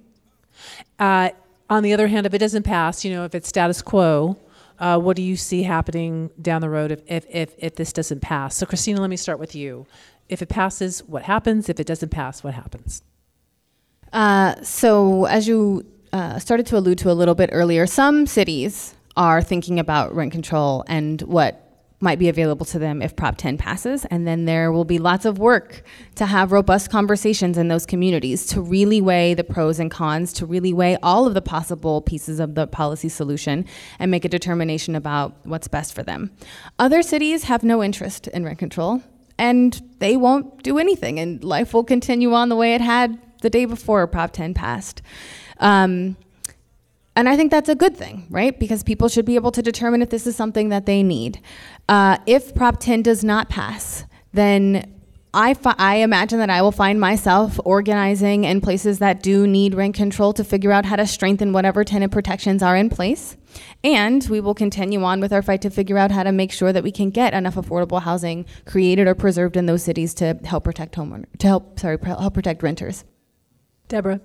Uh, on the other hand, if it doesn't pass, you know, if it's status quo, uh, what do you see happening down the road if, if, if, if this doesn't pass? So, Christina, let me start with you. If it passes, what happens? If it doesn't pass, what happens? Uh, so, as you uh, started to allude to a little bit earlier, some cities are thinking about rent control and what might be available to them if Prop 10 passes. And then there will be lots of work to have robust conversations in those communities to really weigh the pros and cons, to really weigh all of the possible pieces of the policy solution and make a determination about what's best for them. Other cities have no interest in rent control and they won't do anything, and life will continue on the way it had the day before Prop 10 passed. Um, and I think that's a good thing, right? Because people should be able to determine if this is something that they need. Uh, if Prop 10 does not pass, then I, fi- I imagine that I will find myself organizing in places that do need rent control to figure out how to strengthen whatever tenant protections are in place. And we will continue on with our fight to figure out how to make sure that we can get enough affordable housing created or preserved in those cities to help protect homeowners, to help sorry, help protect renters. Deborah.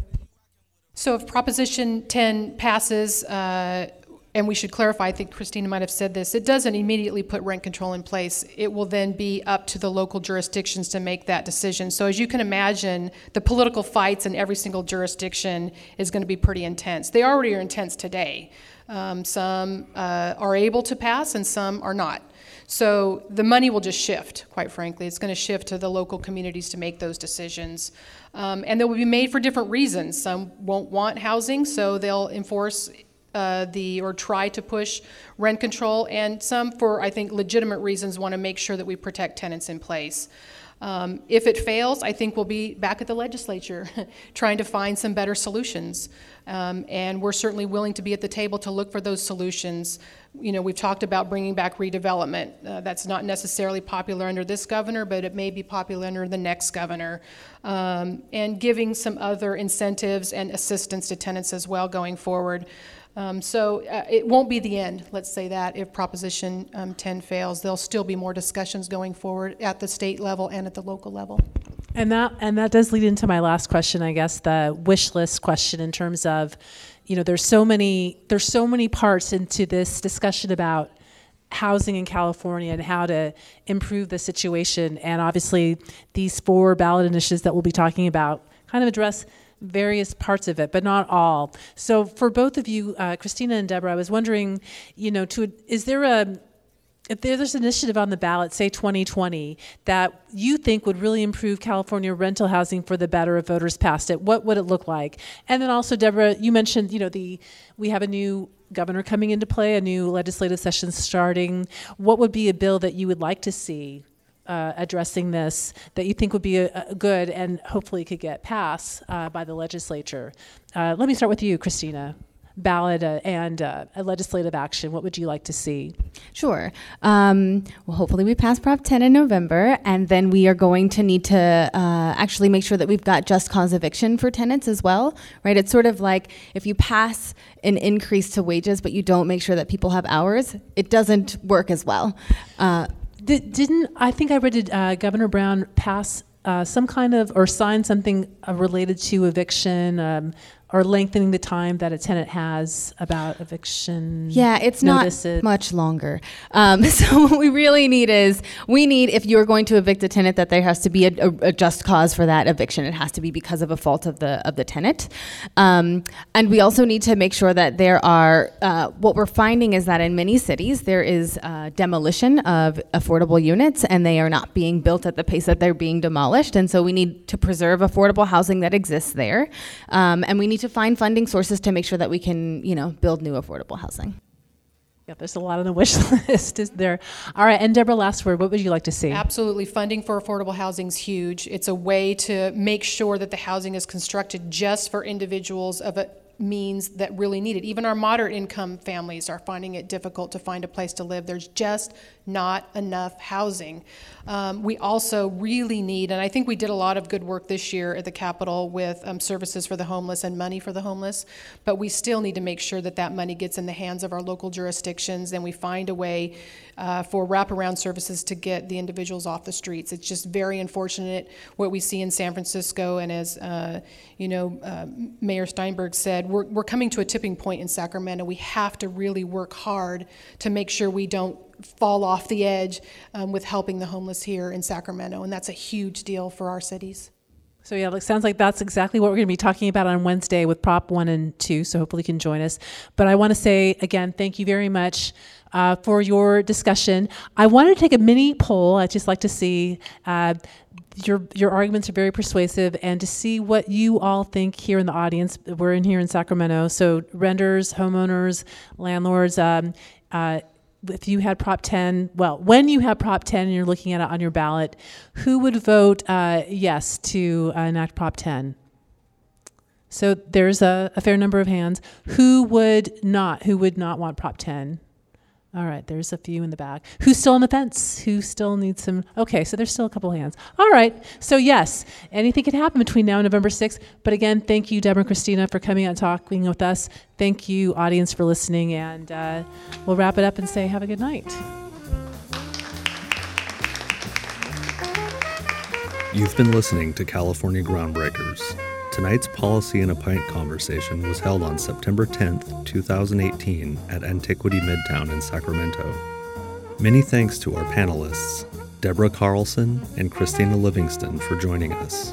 So if Proposition 10 passes, uh, and we should clarify, I think Christina might have said this, it doesn't immediately put rent control in place. It will then be up to the local jurisdictions to make that decision. So as you can imagine, the political fights in every single jurisdiction is going to be pretty intense. They already are intense today. Um, some uh, are able to pass and some are not. So the money will just shift, quite frankly. It's going to shift to the local communities to make those decisions. Um, and they will be made for different reasons. Some won't want housing, so they'll enforce uh, the or try to push rent control, and some for I think legitimate reasons want to make sure that we protect tenants in place. Um, if it fails, I think we'll be back at the legislature trying to find some better solutions. Um, and we're certainly willing to be at the table to look for those solutions. You know, we've talked about bringing back redevelopment. Uh, that's not necessarily popular under this governor, but it may be popular under the next governor. Um, and giving some other incentives and assistance to tenants as well going forward. Um, so uh, it won't be the end, let's say that, if Proposition um, 10 fails. There'll still be more discussions going forward at the state level and at the local level. And that and that does lead into my last question, I guess, the wish list question in terms of, you know, there's so many there's so many parts into this discussion about housing in California and how to improve the situation. And obviously, these four ballot initiatives that we'll be talking about kind of address various parts of it, but not all. So for both of you, uh, Christina and Deborah, I was wondering, you know, to is there a if there's an initiative on the ballot, say 2020, that you think would really improve California rental housing for the better if voters passed it, what would it look like? And then also, Deborah, you mentioned, you know, the we have a new governor coming into play, a new legislative session starting. What would be a bill that you would like to see uh, addressing this that you think would be a, a good and hopefully could get passed uh, by the legislature? Uh, let me start with you, Christina ballot uh, and uh, legislative action, what would you like to see? Sure. Um, well, hopefully we pass Prop 10 in November, and then we are going to need to uh, actually make sure that we've got just cause eviction for tenants as well, right? It's sort of like if you pass an increase to wages, but you don't make sure that people have hours, it doesn't work as well. Uh, Did, didn't I think I read uh, Governor Brown pass uh, some kind of or sign something uh, related to eviction um, or lengthening the time that a tenant has about eviction. Yeah, it's notices. not much longer. Um, so what we really need is we need if you're going to evict a tenant that there has to be a, a, a just cause for that eviction. It has to be because of a fault of the of the tenant, um, and we also need to make sure that there are. Uh, what we're finding is that in many cities there is uh, demolition of affordable units, and they are not being built at the pace that they're being demolished. And so we need to preserve affordable housing that exists there, um, and we need to find funding sources to make sure that we can, you know, build new affordable housing. Yeah, there's a lot on the wish list, is there? All right, and Deborah, last word. What would you like to see? Absolutely. Funding for affordable housing is huge. It's a way to make sure that the housing is constructed just for individuals of a means that really need it. Even our moderate income families are finding it difficult to find a place to live. There's just not enough housing. Um, we also really need, and I think we did a lot of good work this year at the Capitol with um, services for the homeless and money for the homeless, but we still need to make sure that that money gets in the hands of our local jurisdictions and we find a way uh, for wraparound services to get the individuals off the streets. It's just very unfortunate what we see in San Francisco, and as uh, you know, uh, Mayor Steinberg said, we're, we're coming to a tipping point in Sacramento. We have to really work hard to make sure we don't fall off the edge um, with helping the homeless here in Sacramento, and that's a huge deal for our cities. So yeah, it sounds like that's exactly what we're going to be talking about on Wednesday with Prop One and Two. So hopefully you can join us. But I want to say again, thank you very much uh, for your discussion. I wanted to take a mini poll. I'd just like to see. Uh, your your arguments are very persuasive, and to see what you all think here in the audience. We're in here in Sacramento, so renters, homeowners, landlords. Um, uh, if you had Prop 10, well, when you have Prop 10 and you're looking at it on your ballot, who would vote uh, yes to uh, enact Prop 10? So there's a, a fair number of hands. Who would not? Who would not want Prop 10? All right, there's a few in the back. Who's still on the fence? Who still needs some? Okay, so there's still a couple hands. All right, so yes, anything can happen between now and November 6th. But again, thank you, Deborah and Christina, for coming out and talking with us. Thank you, audience, for listening. And uh, we'll wrap it up and say have a good night. You've been listening to California Groundbreakers. Tonight's Policy in a Pint conversation was held on September 10th, 2018, at Antiquity Midtown in Sacramento. Many thanks to our panelists, Deborah Carlton and Christina Livingston, for joining us.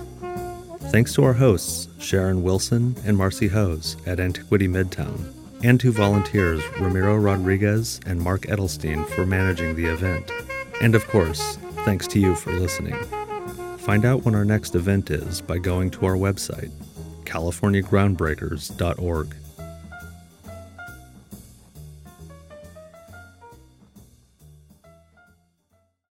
Thanks to our hosts, Sharon Wilson and Marcy Hose at Antiquity Midtown, and to volunteers Ramiro Rodriguez and Mark Edelstein for managing the event. And of course, thanks to you for listening. Find out when our next event is by going to our website, californiagroundbreakers.org.